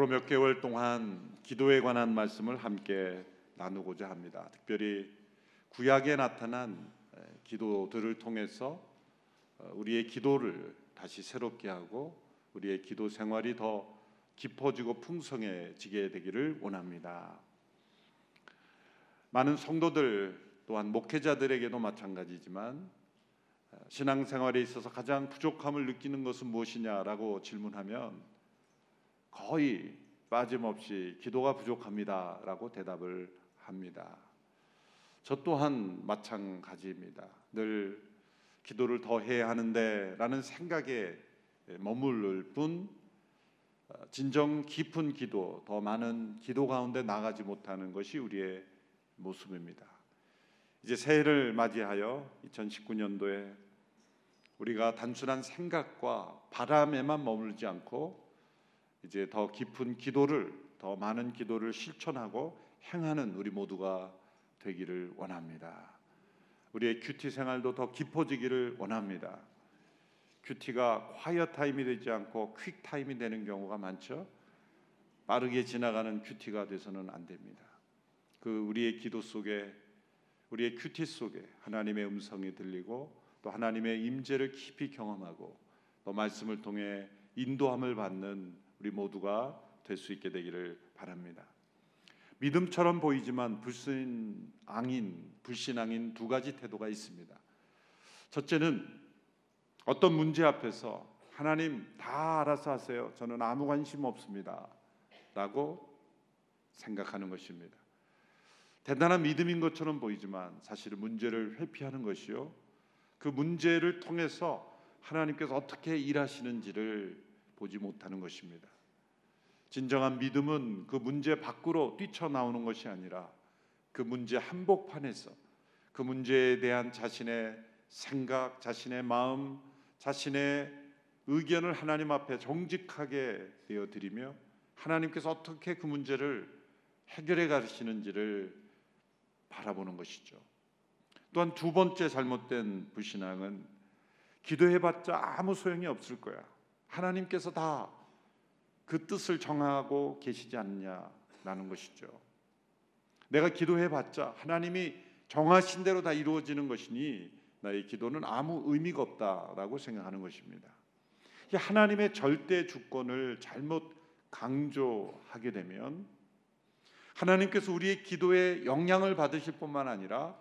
앞으로 몇 개월 동안 기도에 관한 말씀을 함께 나누고자 합니다. 특별히 구약에 나타난 기도들을 통해서 어, 우리의 기도를 다시 새롭게 하고 우리의 기도 생활이 더 깊어지고 풍성해지게 되기를 원합니다. 많은 성도들 또한 목회자들에게도 마찬가지지만 어, 신앙생활에 있어서 가장 부족함을 느끼는 것은 무엇이냐라고 질문하면 거의 빠짐없이 기도가 부족합니다라고 대답을 합니다. 저 또한 마찬가지입니다. 늘 기도를 더 해야 하는데라는 생각에 머무를 뿐 어, 진정 깊은 기도, 더 많은 기도 가운데 나가지 못하는 것이 우리의 모습입니다. 이제 새해를 맞이하여 2019년도에 우리가 단순한 생각과 바람에만 머물지 않고 이제 더 깊은 기도를 더 많은 기도를 실천하고 행하는 우리 모두가 되기를 원합니다. 우리의 QT 생활도 더 깊어지기를 원합니다. QT가 quiet time이 되지 않고 quick time이 되는 경우가 많죠. 빠르게 지나가는 QT가 돼서는 안 됩니다. 그 우리의 기도 속에 우리의 큐티 속에 하나님의 음성이 들리고 또 하나님의 임재를 깊이 경험하고 또 말씀을 통해 인도함을 받는 우리 모두가 될 수 있게 되기를 바랍니다. 믿음처럼 보이지만 불신앙인, 불신앙인 두 가지 태도가 있습니다. 첫째는 어떤 문제 앞에서 하나님 다 알아서 하세요. 저는 아무 관심 없습니다. 라고 생각하는 것입니다. 대단한 믿음인 것처럼 보이지만 사실은 문제를 회피하는 것이요. 그 문제를 통해서 하나님께서 어떻게 일하시는지를 보지 못하는 것입니다. 진정한 믿음은 그 문제 밖으로 뛰쳐나오는 것이 아니라 그 문제 한복판에서 그 문제에 대한 자신의 생각, 자신의 마음, 자신의 의견을 하나님 앞에 정직하게 되어 드리며 하나님께서 어떻게 그 문제를 해결해 가시는지를 바라보는 것이죠. 또한 두 번째 잘못된 불신앙은 기도해봤자 아무 소용이 없을 거야. 하나님께서 다 그 뜻을 정하고 계시지 않느냐라는 것이죠. 내가 기도해 봤자 하나님이 정하신 대로 다 이루어지는 것이니 나의 기도는 아무 의미가 없다라고 생각하는 것입니다. 하나님의 절대 주권을 잘못 강조하게 되면 하나님께서 우리의 기도에 영향을 받으실 뿐만 아니라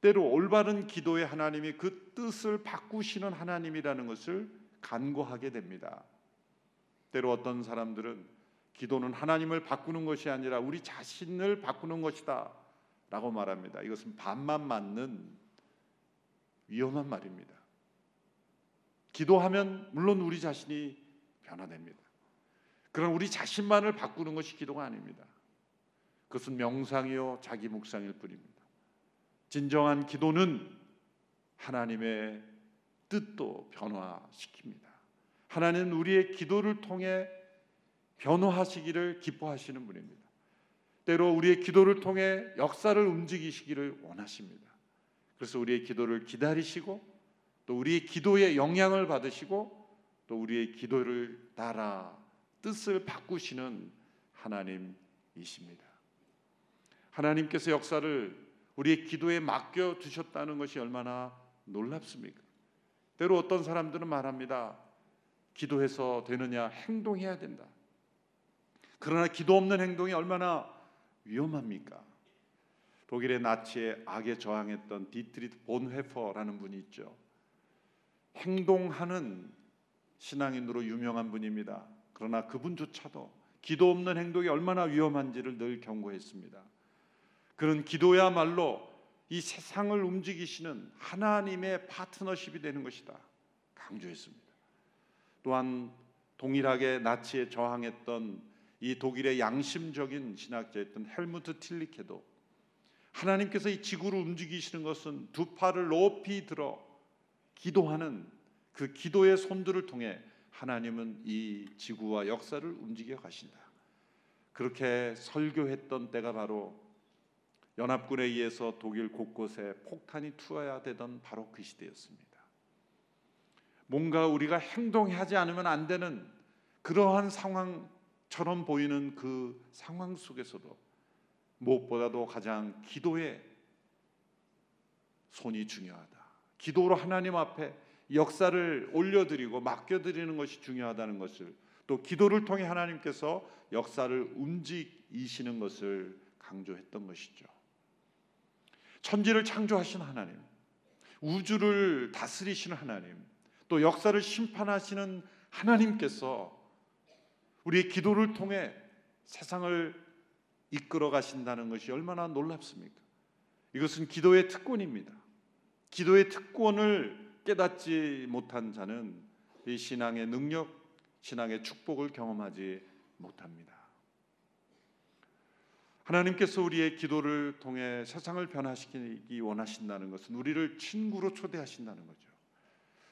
때로 올바른 기도에 하나님이 그 뜻을 바꾸시는 하나님이라는 것을 간과하게 됩니다. 때로 어떤 사람들은 기도는 하나님을 바꾸는 것이 아니라 우리 자신을 바꾸는 것이다 라고 말합니다. 이것은 반만 맞는 위험한 말입니다. 기도하면 물론 우리 자신이 변화됩니다. 그러나 우리 자신만을 바꾸는 것이 기도가 아닙니다. 그것은 명상이요 자기 묵상일 뿐입니다. 진정한 기도는 하나님의 뜻도 변화시킵니다. 하나님은 우리의 기도를 통해 변호하시기를 기뻐하시는 분입니다. 때로 우리의 기도를 통해 역사를 움직이시기를 원하십니다. 그래서 우리의 기도를 기다리시고 또 우리의 기도에 영향을 받으시고 또 우리의 기도를 따라 뜻을 바꾸시는 하나님이십니다. 하나님께서 역사를 우리의 기도에 맡겨 두셨다는 것이 얼마나 놀랍습니까? 때로 어떤 사람들은 말합니다. 기도해서 되느냐 행동해야 된다. 그러나 기도 없는 행동이 얼마나 위험합니까? 독일의 나치의 악에 저항했던 디트리히 본회퍼라는 분이 있죠. 행동하는 신앙인으로 유명한 분입니다. 그러나 그분조차도 기도 없는 행동이 얼마나 위험한지를 늘 경고했습니다. 그런 기도야말로 이 세상을 움직이시는 하나님의 파트너십이 되는 것이다. 강조했습니다. 또한 동일하게 나치에 저항했던 이 독일의 양심적인 신학자였던 헬무트 틸리케도 하나님께서 이 지구를 움직이시는 것은 두 팔을 높이 들어 기도하는 그 기도의 손들을 통해 하나님은 이 지구와 역사를 움직여 가신다. 그렇게 설교했던 때가 바로 연합군에 의해서 독일 곳곳에 폭탄이 투하야 되던 바로 그 시대였습니다. 뭔가 우리가 행동하지 않으면 안 되는 그러한 상황 처럼 보이는 그 상황 속에서도 무엇보다도 가장 기도의 손이 중요하다. 기도로 하나님 앞에 역사를 올려드리고 맡겨드리는 것이 중요하다는 것을 또 기도를 통해 하나님께서 역사를 움직이시는 것을 강조했던 것이죠. 천지를 창조하신 하나님, 우주를 다스리시는 하나님, 또 역사를 심판하시는 하나님께서 우리의 기도를 통해 세상을 이끌어 가신다는 것이 얼마나 놀랍습니까? 이것은 기도의 특권입니다. 기도의 특권을 깨닫지 못한 자는 이 신앙의 능력, 신앙의 축복을 경험하지 못합니다. 하나님께서 우리의 기도를 통해 세상을 변화시키기 원하신다는 것은 우리를 친구로 초대하신다는 거죠.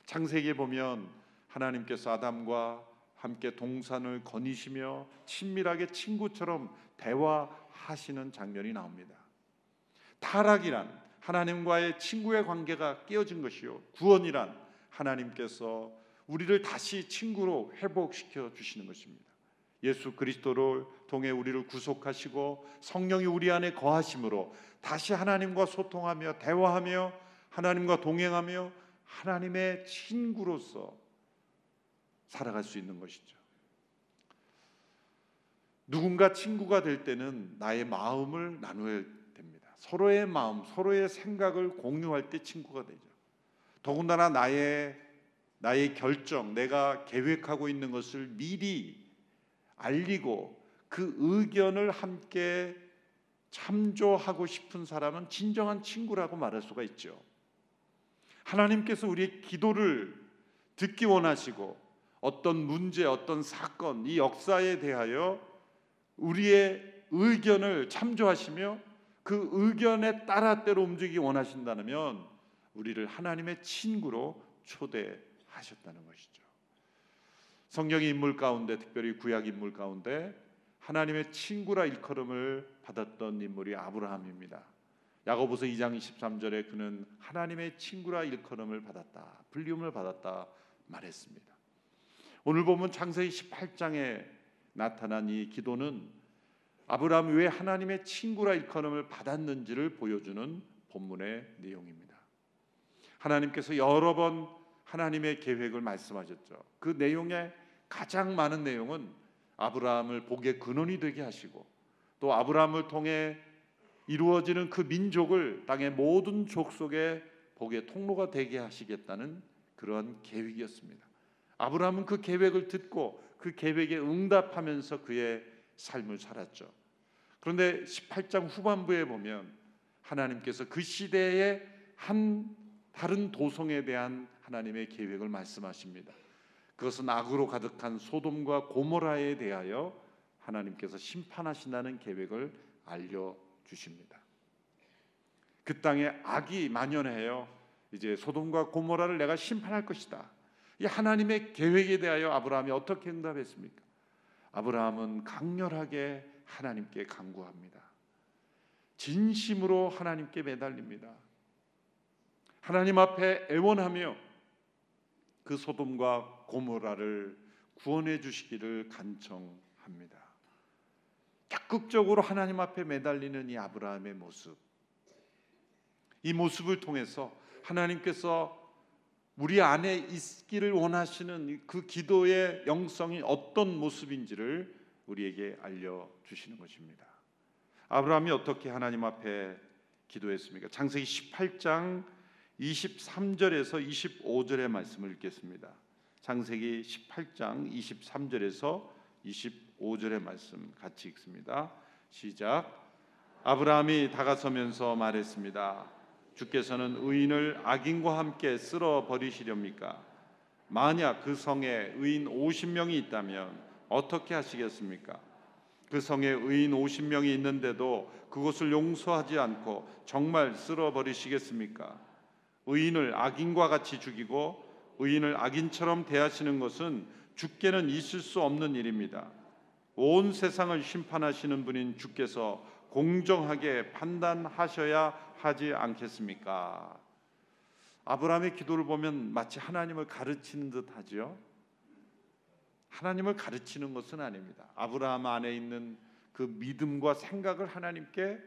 창세기에 보면 하나님께서 아담과 함께 동산을 거니시며 친밀하게 친구처럼 대화하시는 장면이 나옵니다. 타락이란 하나님과의 친구의 관계가 깨어진 것이요. 구원이란 하나님께서 우리를 다시 친구로 회복시켜 주시는 것입니다. 예수 그리스도를 통해 우리를 구속하시고 성령이 우리 안에 거하심으로 다시 하나님과 소통하며 대화하며 하나님과 동행하며 하나님의 친구로서 살아갈 수 있는 것이죠. 누군가 친구가 될 때는 나의 마음을 나누어야 됩니다. 서로의 마음, 서로의 생각을 공유할 때 친구가 되죠. 더군다나 나의 나의 결정, 내가 계획하고 있는 것을 미리 알리고 그 의견을 함께 참조하고 싶은 사람은 진정한 친구라고 말할 수가 있죠. 하나님께서 우리의 기도를 듣기 원하시고 어떤 문제, 어떤 사건, 이 역사에 대하여 우리의 의견을 참조하시며 그 의견에 따라 때로 움직이기 원하신다면 우리를 하나님의 친구로 초대하셨다는 것이죠. 성경의 인물 가운데 특별히 구약 인물 가운데 하나님의 친구라 일컬음을 받았던 인물이 아브라함입니다. 야고보서 2장 23절에 그는 하나님의 친구라 일컬음을 받았다. 불리움을 받았다 말했습니다. 오늘 보면 창세기 18장에 나타난 이 기도는 아브라함이 왜 하나님의 친구라 일컬음을 받았는지를 보여주는 본문의 내용입니다. 하나님께서 여러 번 하나님의 계획을 말씀하셨죠. 그 내용의 가장 많은 내용은 아브라함을 복의 근원이 되게 하시고 또 아브라함을 통해 이루어지는 그 민족을 땅의 모든 족속의 복의 통로가 되게 하시겠다는 그러한 계획이었습니다. 아브라함은 그 계획을 듣고 그 계획에 응답하면서 그의 삶을 살았죠. 그런데 18장 후반부에 보면 하나님께서 그 시대의 한 다른 도성에 대한 하나님의 계획을 말씀하십니다. 그것은 악으로 가득한 소돔과 고모라에 대하여 하나님께서 심판하신다는 계획을 알려 주십니다. 그 땅에 악이 만연해요. 이제 소돔과 고모라를 내가 심판할 것이다. 이 하나님의 계획에 대하여 아브라함이 어떻게 응답했습니까? 아브라함은 강렬하게 하나님께 간구합니다. 진심으로 하나님께 매달립니다. 하나님 앞에 애원하며 그 소돔과 고모라를 구원해 주시기를 간청합니다. 적극적으로 하나님 앞에 매달리는 이 아브라함의 모습. 이 모습을 통해서 하나님께서 우리 안에 있기를 원하시는 그 기도의 영성이 어떤 모습인지를 우리에게 알려 주시는 것입니다. 아브라함이 어떻게 하나님 앞에 기도했습니까? 창세기 18장 23절에서 25절의 말씀을 읽겠습니다. 창세기 18장 23절에서 25절의 말씀 같이 읽습니다. 시작. 아브라함이 다가서면서 말했습니다. 주께서는 의인을 악인과 함께 쓸어 버리시렵니까? 만약 그 성에 의인 50명이 있다면 어떻게 하시겠습니까? 그 성에 의인 50명이 있는데도 그곳을 용서하지 않고 정말 쓸어 버리시겠습니까? 의인을 악인과 같이 죽이고 의인을 악인처럼 대하시는 것은 주께는 있을 수 없는 일입니다. 온 세상을 심판하시는 분인 주께서 공정하게 판단하셔야 하지 않겠습니까? 아브라함의 기도를 보면 마치 하나님을 가르치는 듯하지요. 하나님을 가르치는 것은 아닙니다. 아브라함 안에 있는 그 믿음과 생각을 하나님께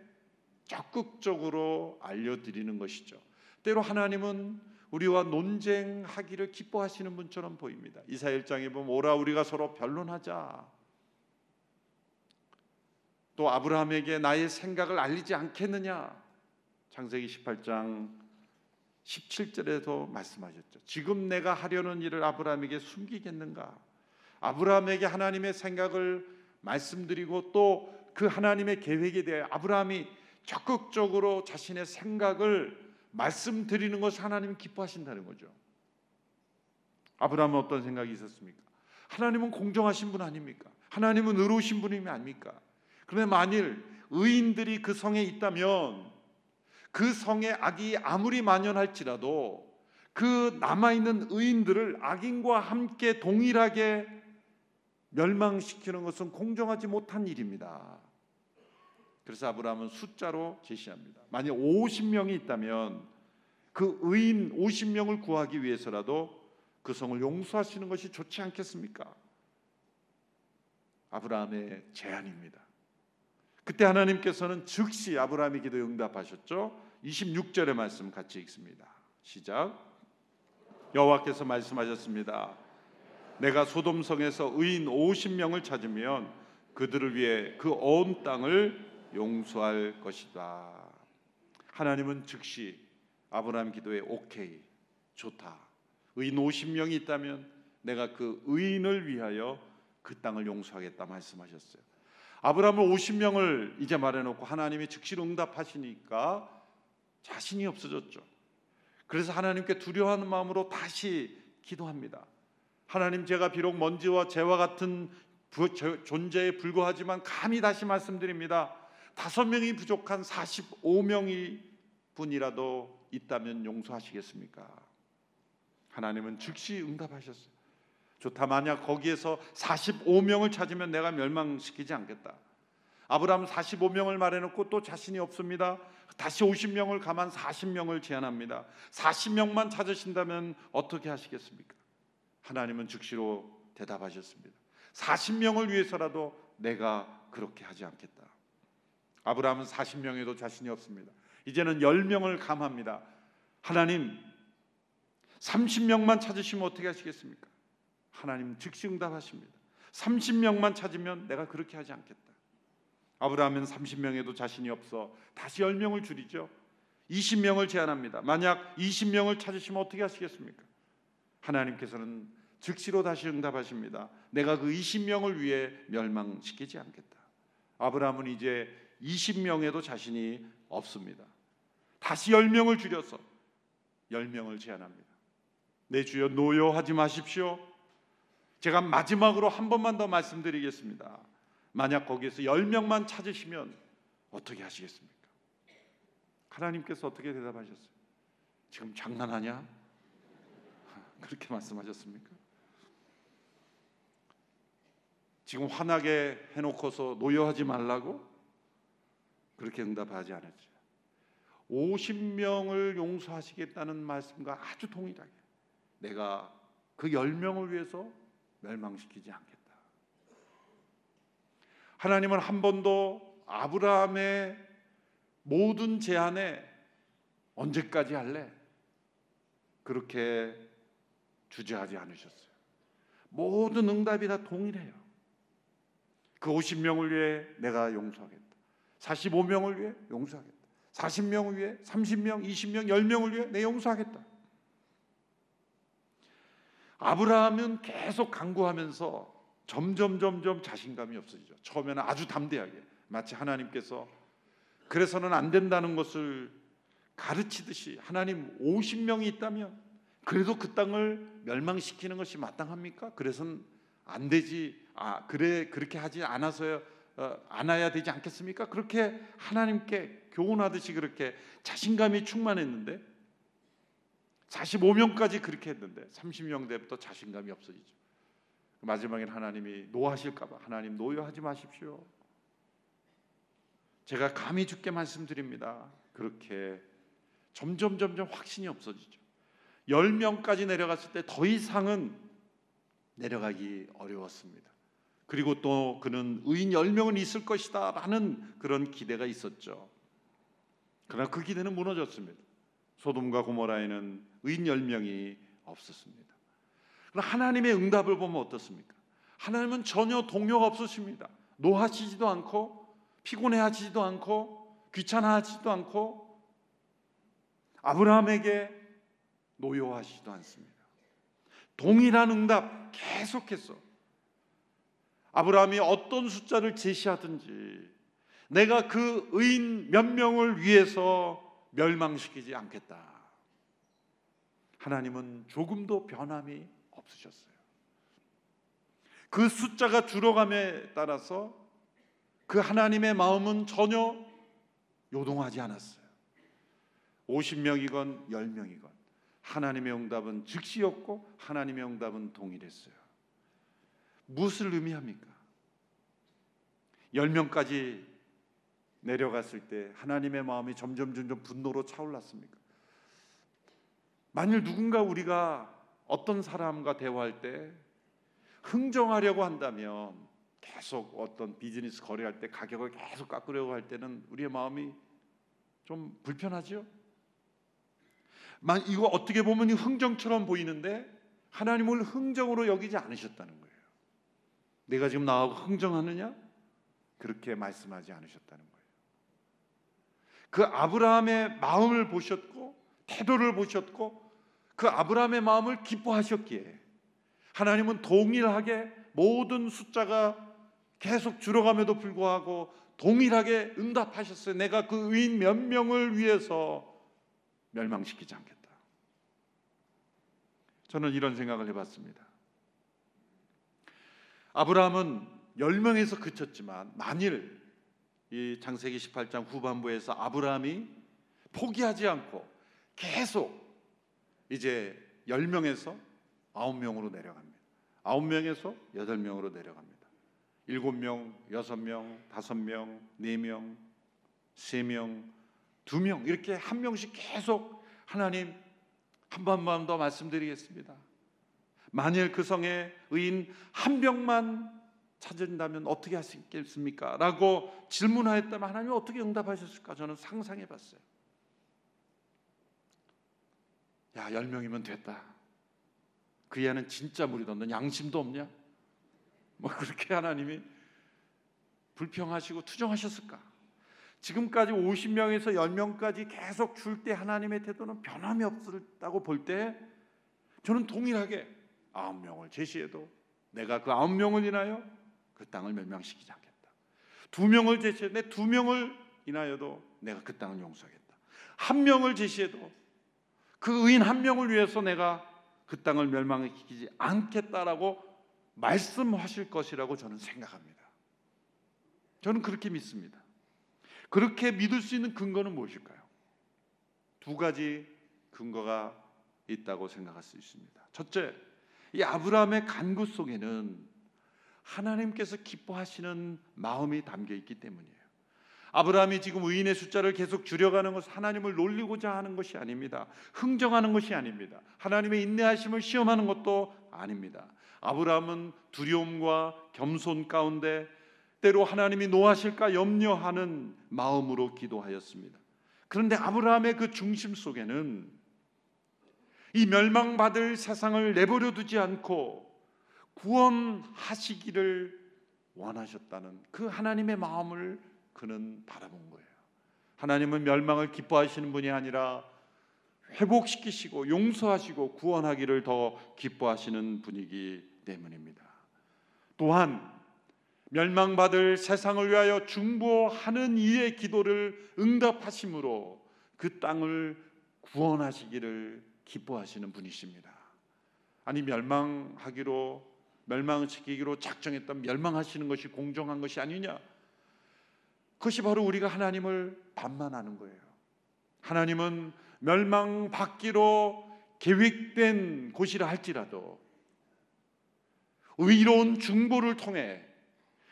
적극적으로 알려드리는 것이죠. 때로 하나님은 우리와 논쟁하기를 기뻐하시는 분처럼 보입니다. 이사 1장에 보면 오라 우리가 서로 변론하자. 또 아브라함에게 나의 생각을 알리지 않겠느냐. 창세기 18장 17절에도 말씀하셨죠. 지금 내가 하려는 일을 아브라함에게 숨기겠는가? 아브라함에게 하나님의 생각을 말씀드리고 또 그 하나님의 계획에 대해 아브라함이 적극적으로 자신의 생각을 말씀드리는 것을 하나님은 기뻐하신다는 거죠. 아브라함은 어떤 생각이 있었습니까? 하나님은 공정하신 분 아닙니까? 하나님은 의로우신 분이 아닙니까? 그러면 만일 의인들이 그 성에 있다면 그 성에 악이 아무리 만연할지라도 그 남아 있는 의인들을 악인과 함께 동일하게 멸망시키는 것은 공정하지 못한 일입니다. 그래서 아브라함은 숫자로 제시합니다. 만약 50명이 있다면 그 의인 50명을 구하기 위해서라도 그 성을 용서하시는 것이 좋지 않겠습니까? 아브라함의 제안입니다. 그때 하나님께서는 즉시 아브라함의 기도에 응답하셨죠. 26절의 말씀 같이 읽습니다. 시작. 여호와께서 말씀하셨습니다. 내가 소돔 성에서 의인 50명을 찾으면 그들을 위해 그온 땅을 용서할 것이다. 하나님은 즉시 아브라함 기도에 오케이 좋다. 의인 50명이 있다면 내가 그 의인을 위하여 그 땅을 용서하겠다 말씀하셨어요. 아브라함은 50명을 이제 말해놓고 하나님이 즉시 응답하시니까 자신이 없어졌죠. 그래서 하나님께 두려워하는 마음으로 다시 기도합니다. 하나님 제가 비록 먼지와 재와 같은 존재에 불과하지만 감히 다시 말씀드립니다. 다섯 명이 부족한 45명이 분이라도 있다면 용서하시겠습니까? 하나님은 즉시 응답하셨어요. 좋다. 만약 거기에서 45명을 찾으면 내가 멸망시키지 않겠다. 아브라함 45명을 말해놓고 또 자신이 없습니다. 다시 50명을 가만 40명을 제안합니다. 40명만 찾으신다면 어떻게 하시겠습니까? 하나님은 즉시로 대답하셨습니다. 40명을 위해서라도 내가 그렇게 하지 않겠다. 아브라함은 40명에도 자신이 없습니다. 이제는 10명을 감합니다. 하나님 30명만 찾으시면 어떻게 하시겠습니까? 하나님 즉시 응답하십니다. 30명만 찾으면 내가 그렇게 하지 않겠다. 아브라함은 30명에도 자신이 없어 다시 10명을 줄이죠. 20명을 제안합니다. 만약 20명을 찾으시면 어떻게 하시겠습니까? 하나님께서는 즉시로 다시 응답하십니다. 내가 그 20명을 위해 멸망시키지 않겠다. 아브라함은 이제 20명에도 자신이 없습니다. 다시 10명을 줄여서 10명을 제안합니다. 내 주여 노여하지 마십시오. 제가 마지막으로 한 번만 더 말씀드리겠습니다. 만약 거기에서 10명만 찾으시면 어떻게 하시겠습니까? 하나님께서 어떻게 대답하셨어요? 지금 장난하냐? 그렇게 말씀하셨습니까? 지금 화나게 해놓고서 노여하지 말라고 그렇게 응답하지 않았죠. 50명을 용서하시겠다는 말씀과 아주 동일하게 내가 그 10명을 위해서 멸망시키지 않겠다. 하나님은 한 번도 아브라함의 모든 제안에 언제까지 할래? 그렇게 주저하지 않으셨어요. 모든 응답이 다 동일해요. 그 50명을 위해 내가 용서하겠다. 45명을 위해 용서하겠다. 40명을 위해 30명, 20명, 10명을 위해 내 용서하겠다. 아브라함은 계속 강구하면서 점점 점점 자신감이 없어지죠. 처음에는 아주 담대하게 마치 하나님께서 그래서는 안 된다는 것을 가르치듯이 하나님 50명이 있다면 그래도 그 땅을 멸망시키는 것이 마땅합니까? 그래서는 안 되지. 아, 그래 그렇게 하지 않아서요. 어, 안아야 되지 않겠습니까? 그렇게 하나님께 교훈하듯이 그렇게 자신감이 충만했는데 45명까지 그렇게 했는데 30명 때부터 자신감이 없어지죠. 마지막엔 하나님이 노하실까봐 하나님 노여하지 마십시오. 제가 감히 죽게 말씀드립니다. 그렇게 점점 점점 확신이 없어지죠. 10명까지 내려갔을 때 더 이상은 내려가기 어려웠습니다. 그리고 또 그는 의인 10명은 있을 것이다 라는 그런 기대가 있었죠. 그러나 그 기대는 무너졌습니다. 소돔과 고모라에는 의인 10명이 없었습니다. 그러나 하나님의 응답을 보면 어떻습니까? 하나님은 전혀 동요가 없으십니다. 노하시지도 않고 피곤해하지도 않고 귀찮아하지도 않고 아브라함에게 노여하시지도 않습니다. 동일한 응답 계속해서 아브라함이 어떤 숫자를 제시하든지 내가 그 의인 몇 명을 위해서 멸망시키지 않겠다. 하나님은 조금도 변함이 없으셨어요. 그 숫자가 줄어감에 따라서 그 하나님의 마음은 전혀 요동하지 않았어요. 50명이건 10명이건 하나님의 응답은 즉시였고 하나님의 응답은 동일했어요. 무엇을 의미합니까? 10명까지 내려갔을 때 하나님의 마음이 점점 점점 분노로 차올랐습니까? 만일 누군가 우리가 어떤 사람과 대화할 때 흥정하려고 한다면 계속 어떤 비즈니스 거래할 때 가격을 계속 깎으려고 할 때는 우리의 마음이 좀 불편하죠? 만 이거 어떻게 보면 흥정처럼 보이는데 하나님을 흥정으로 여기지 않으셨다는 거예요. 내가 지금 나하고 흥정하느냐? 그렇게 말씀하지 않으셨다는 거예요. 그 아브라함의 마음을 보셨고 태도를 보셨고 그 아브라함의 마음을 기뻐하셨기에 하나님은 동일하게 모든 숫자가 계속 줄어감에도 불구하고 동일하게 응답하셨어요. 내가 그 의인 몇 명을 위해서 멸망시키지 않겠다. 저는 이런 생각을 해봤습니다. 아브라함은 10명에서 그쳤지만 만일 이 장세기 18장 후반부에서 아브라함이 포기하지 않고 계속 이제 10명에서 9명으로 내려갑니다. 9명에서 8명으로 내려갑니다. 7명, 6명, 5명, 4명, 3명, 2명 이렇게 한 명씩 계속 하나님 한 번만 더 말씀드리겠습니다. 만일 그 성에 의인 한 명만 찾은다면 어떻게 하시겠습니까? 라고 질문하였다면 하나님이 어떻게 응답하셨을까? 저는 상상해 봤어요. 야, 열 명이면 됐다. 그 애는 진짜 무리다. 넌 양심도 없냐? 뭐 그렇게 하나님이 불평하시고 투정하셨을까? 지금까지 50명에서 10명까지 계속 줄 때 하나님의 태도는 변함이 없었다고 볼 때 저는 동일하게 아홉 명을 제시해도 내가 그 아홉 명을 인하여 그 땅을 멸망시키지 않겠다. 두 명을 제시해 내 두 명을 인하여도 내가 그 땅을 용서하겠다. 한 명을 제시해도 그 의인 한 명을 위해서 내가 그 땅을 멸망시키지 않겠다라고 말씀하실 것이라고 저는 생각합니다. 저는 그렇게 믿습니다. 그렇게 믿을 수 있는 근거는 무엇일까요? 두 가지 근거가 있다고 생각할 수 있습니다. 첫째, 이 아브라함의 간구 속에는 하나님께서 기뻐하시는 마음이 담겨 있기 때문이에요. 아브라함이 지금 의인의 숫자를 계속 줄여가는 것은 하나님을 놀리고자 하는 것이 아닙니다. 흥정하는 것이 아닙니다. 하나님의 인내하심을 시험하는 것도 아닙니다. 아브라함은 두려움과 겸손 가운데 때로 하나님이 노하실까 염려하는 마음으로 기도하였습니다. 그런데 아브라함의 그 중심 속에는 이 멸망받을 세상을 내버려 두지 않고 구원하시기를 원하셨다는 그 하나님의 마음을 그는 바라본 거예요. 하나님은 멸망을 기뻐하시는 분이 아니라 회복시키시고 용서하시고 구원하기를 더 기뻐하시는 분이기 때문입니다. 또한 멸망받을 세상을 위하여 중보하는 이의 기도를 응답하심으로 그 땅을 구원하시기를 기뻐하시는 분이십니다. 아니 멸망하기로 멸망시키기로 작정했던 멸망하시는 것이 공정한 것이 아니냐? 그것이 바로 우리가 하나님을 반만하는 거예요. 하나님은 멸망받기로 계획된 곳이라 할지라도 의로운 중보를 통해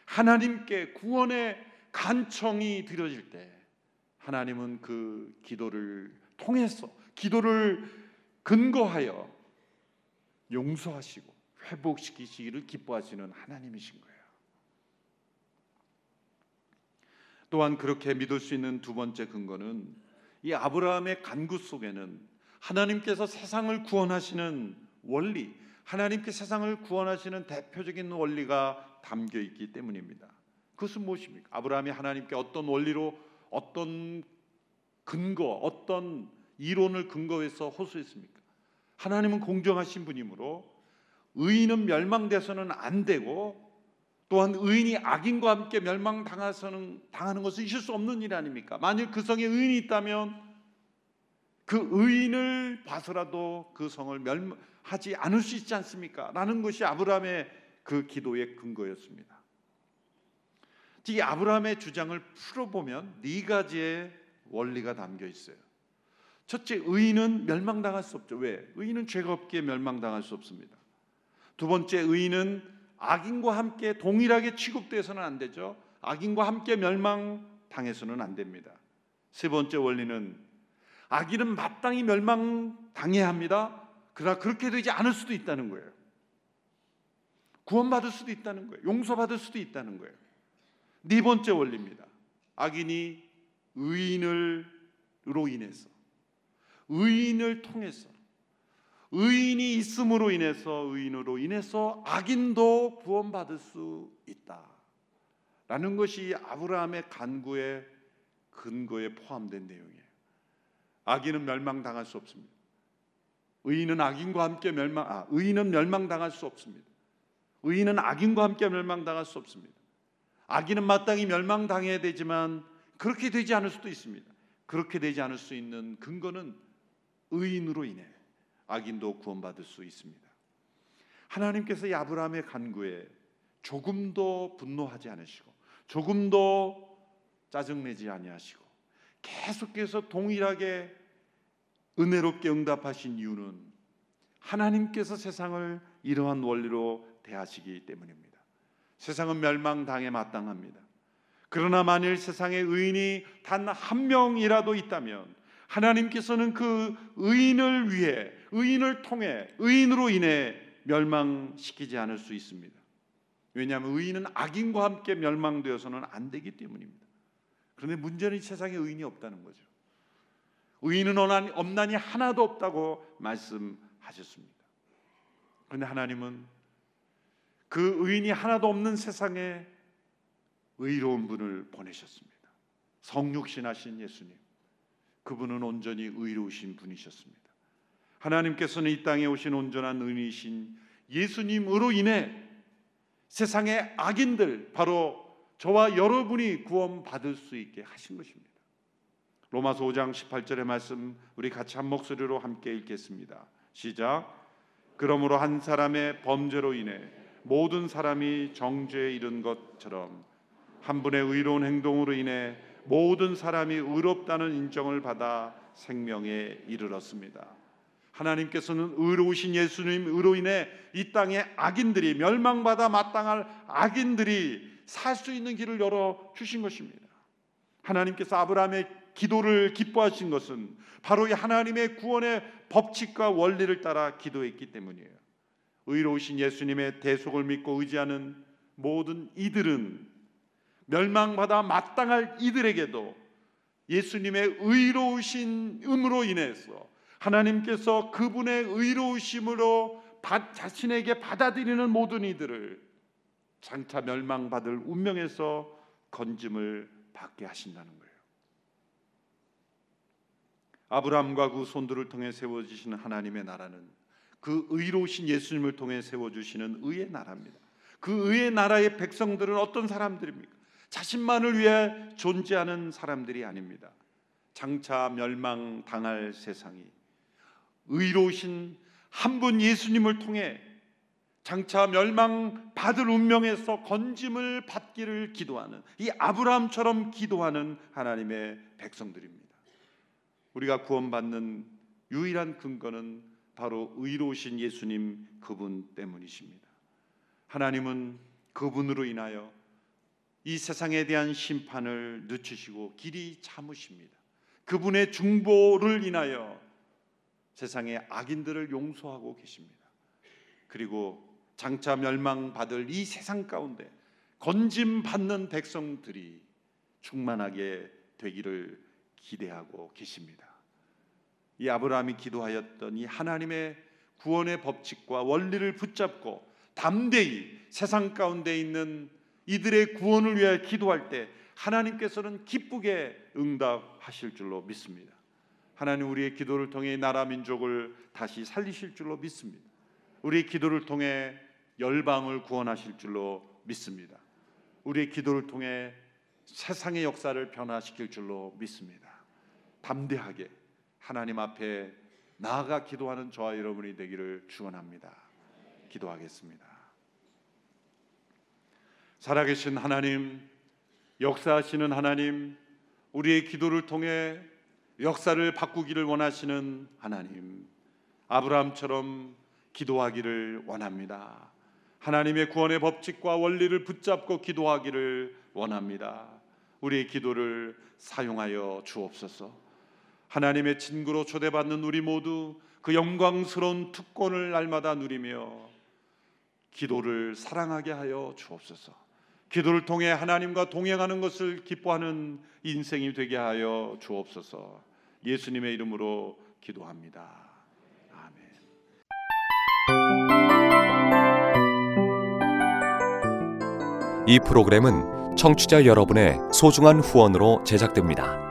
하나님께 구원의 간청이 드려질 때 하나님은 그 기도를 통해서 기도를 근거하여 용서하시고 회복시키시기를 기뻐하시는 하나님이신 거예요. 또한 그렇게 믿을 수 있는 두 번째 근거는 이 아브라함의 간구 속에는 하나님께서 세상을 구원하시는 원리, 하나님께 세상을 구원하시는 대표적인 원리가 담겨 있기 때문입니다. 그것은 무엇입니까? 아브라함이 하나님께 어떤 원리로 어떤 근거, 어떤 이론을 근거해서 호소했습니까? 하나님은 공정하신 분이므로 의인은 멸망돼서는 안 되고 또한 의인이 악인과 함께 멸망당하서는 당하는 것은 있을 수 없는 일 아닙니까? 만일 그 성에 의인이 있다면 그 의인을 봐서라도 그 성을 멸하지 않을 수 있지 않습니까? 라는 것이 아브라함의 그 기도의 근거였습니다. 이 아브라함의 주장을 풀어보면 네 가지의 원리가 담겨 있어요. 첫째, 의인은 멸망당할 수 없죠. 왜? 의인은 죄가 없기에 멸망당할 수 없습니다. 두 번째, 의인은 악인과 함께 동일하게 취급돼서는 안 되죠. 악인과 함께 멸망당해서는 안 됩니다. 세 번째 원리는 악인은 마땅히 멸망당해야 합니다. 그러나 그렇게 되지 않을 수도 있다는 거예요. 구원받을 수도 있다는 거예요. 용서받을 수도 있다는 거예요. 네 번째 원리입니다. 악인이 의인을로 인해서 의인을 통해서 의인이 있음으로 인해서 의인으로 인해서 악인도 구원받을 수 있다. 라는 것이 아브라함의 간구의 근거에 포함된 내용이에요. 악인은 멸망당할 수 없습니다. 의인은 악인과 함께 멸망 아, 의인은 멸망당할 수 없습니다. 의인은 악인과 함께 멸망당할 수 없습니다. 악인은 마땅히 멸망당해야 되지만 그렇게 되지 않을 수도 있습니다. 그렇게 되지 않을 수 있는 근거는 의인으로 인해 악인도 구원받을 수 있습니다. 하나님께서 이 아브라함의 간구에 조금도 분노하지 않으시고 조금도 짜증내지 아니하시고 계속해서 동일하게 은혜롭게 응답하신 이유는 하나님께서 세상을 이러한 원리로 대하시기 때문입니다. 세상은 멸망당에 마땅합니다. 그러나 만일 세상에 의인이 단 한 명이라도 있다면 하나님께서는 그 의인을 위해 의인을 통해 의인으로 인해 멸망시키지 않을 수 있습니다. 왜냐하면 의인은 악인과 함께 멸망되어서는 안 되기 때문입니다. 그런데 문제는 세상에 의인이 없다는 거죠. 의인은 없나니 하나도 없다고 말씀하셨습니다. 그런데 하나님은 그 의인이 하나도 없는 세상에 의로운 분을 보내셨습니다. 성육신하신 예수님. 그분은 온전히 의로우신 분이셨습니다. 하나님께서는 이 땅에 오신 온전한 의이신 예수님으로 인해 세상의 악인들 바로 저와 여러분이 구원받을 수 있게 하신 것입니다. 로마서 5장 18절의 말씀 우리 같이 한 목소리로 함께 읽겠습니다. 시작. 그러므로 한 사람의 범죄로 인해 모든 사람이 정죄에 이른 것처럼 한 분의 의로운 행동으로 인해 모든 사람이 의롭다는 인정을 받아 생명에 이르렀습니다. 하나님께서는 의로우신 예수님으로 인해 이 땅에 악인들이 멸망받아 마땅할 악인들이 살 수 있는 길을 열어 주신 것입니다. 하나님께서 아브라함의 기도를 기뻐하신 것은 바로 이 하나님의 구원의 법칙과 원리를 따라 기도했기 때문이에요. 의로우신 예수님의 대속을 믿고 의지하는 모든 이들은 멸망받아 마땅할 이들에게도 예수님의 의로우신 음으로 인해서 하나님께서 그분의 의로우심으로 자신에게 받아들이는 모든 이들을 장차 멸망받을 운명에서 건짐을 받게 하신다는 거예요. 아브라함과 그 손들을 통해 세워지시는 하나님의 나라는 그 의로우신 예수님을 통해 세워주시는 의의 나라입니다. 그 의의 나라의 백성들은 어떤 사람들입니까? 자신만을 위해 존재하는 사람들이 아닙니다. 장차 멸망 당할 세상이 의로우신 한 분 예수님을 통해 장차 멸망 받을 운명에서 건짐을 받기를 기도하는 이 아브라함처럼 기도하는 하나님의 백성들입니다. 우리가 구원받는 유일한 근거는 바로 의로우신 예수님 그분 때문이십니다. 하나님은 그분으로 인하여 이 세상에 대한 심판을 늦추시고 길이 참으십니다. 그분의 중보를 인하여 세상의 악인들을 용서하고 계십니다. 그리고 장차 멸망받을 이 세상 가운데 건짐 받는 백성들이 충만하게 되기를 기대하고 계십니다. 이 아브라함이 기도하였던 이 하나님의 구원의 법칙과 원리를 붙잡고 담대히 세상 가운데 있는 이들의 구원을 위해 기도할 때 하나님께서는 기쁘게 응답하실 줄로 믿습니다. 하나님 우리의 기도를 통해 나라 민족을 다시 살리실 줄로 믿습니다. 우리의 기도를 통해 열방을 구원하실 줄로 믿습니다. 우리의 기도를 통해 세상의 역사를 변화시킬 줄로 믿습니다. 담대하게 하나님 앞에 나아가 기도하는 저와 여러분이 되기를 축원합니다. 기도하겠습니다. 살아계신 하나님, 역사하시는 하나님, 우리의 기도를 통해 역사를 바꾸기를 원하시는 하나님, 아브라함처럼 기도하기를 원합니다. 하나님의 구원의 법칙과 원리를 붙잡고 기도하기를 원합니다. 우리의 기도를 사용하여 주옵소서. 하나님의 친구로 초대받는 우리 모두 그 영광스러운 특권을 날마다 누리며 기도를 사랑하게 하여 주옵소서. 기도를 통해 하나님과 동행하는 것을 기뻐하는 인생이 되게 하여 주옵소서. 예수님의 이름으로 기도합니다. 아멘. 이 프로그램은 청취자 여러분의 소중한 후원으로 제작됩니다.